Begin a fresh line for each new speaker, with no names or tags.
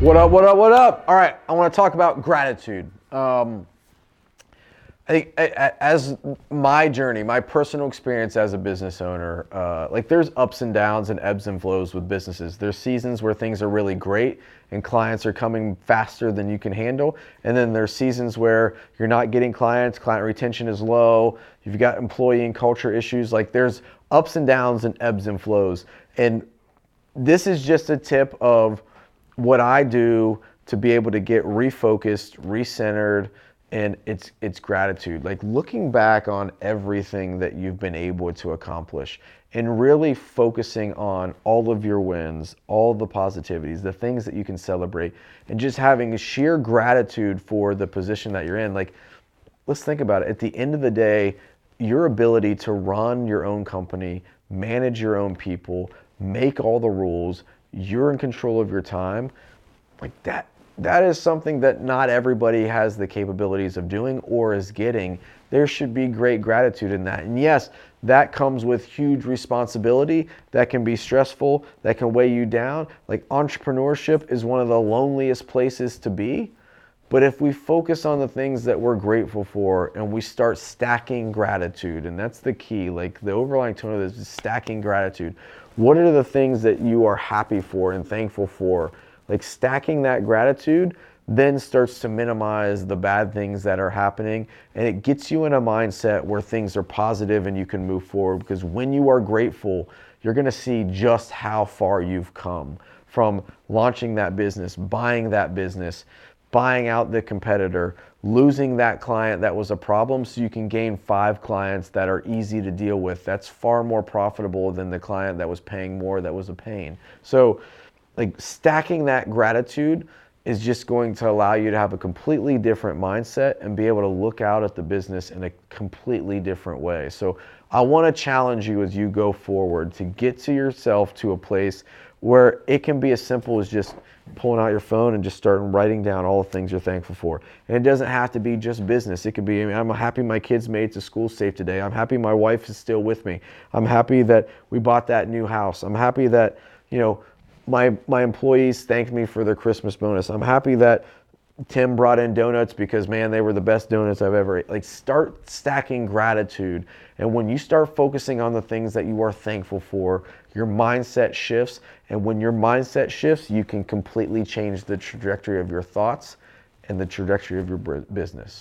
What up, what up, what up? All right, I want to talk about gratitude. Um, I think as my journey, my personal experience as a business owner, uh, like there's ups and downs and ebbs and flows with businesses. There's seasons where things are really great and clients are coming faster than you can handle. And then there's seasons where you're not getting clients, client retention is low, you've got employee and culture issues. Like there's ups and downs and ebbs and flows. And this is just a tip of what I do to be able to get refocused, recentered, and it's it's gratitude. Like looking back on everything that you've been able to accomplish and really focusing on all of your wins all the positivities the things that you can celebrate and just having sheer gratitude for the position that you're in. Like let's think about it. At the end of the day your ability to run your own company manage your own people make all the rules you're in control of your time like that that is something that not everybody has the capabilities of doing or is getting. There should be great gratitude in that. And yes, that comes with huge responsibility. That can be stressful, that can weigh you down. Like entrepreneurship is one of the loneliest places to be. But if we focus on the things that we're grateful for and we start stacking gratitude, and that's the key, like the overlying tone of this is stacking gratitude. What are the things that you are happy for and thankful for? Like stacking that gratitude then starts to minimize the bad things that are happening and it gets you in a mindset where things are positive and you can move forward because when you are grateful, you're going to see just how far you've come from launching that business, buying that business, buying out the competitor, losing that client that was a problem so you can gain five clients that are easy to deal with. That's far more profitable than the client that was paying more that was a pain. So like stacking that gratitude is just going to allow you to have a completely different mindset and be able to look out at the business in a completely different way. So I want to challenge you as you go forward to get to yourself to a place where it can be as simple as just pulling out your phone and just starting writing down all the things you're thankful for. And it doesn't have to be just business. It could be I mean, I'm happy my kids made to school safe today. I'm happy my wife is still with me. I'm happy that we bought that new house. I'm happy that, you know, my my employees thanked me for their Christmas bonus. I'm happy that Tim brought in donuts because man, they were the best donuts I've ever ate. Like start stacking gratitude. And when you start focusing on the things that you are thankful for, your mindset shifts. And when your mindset shifts, you can completely change the trajectory of your thoughts and the trajectory of your business.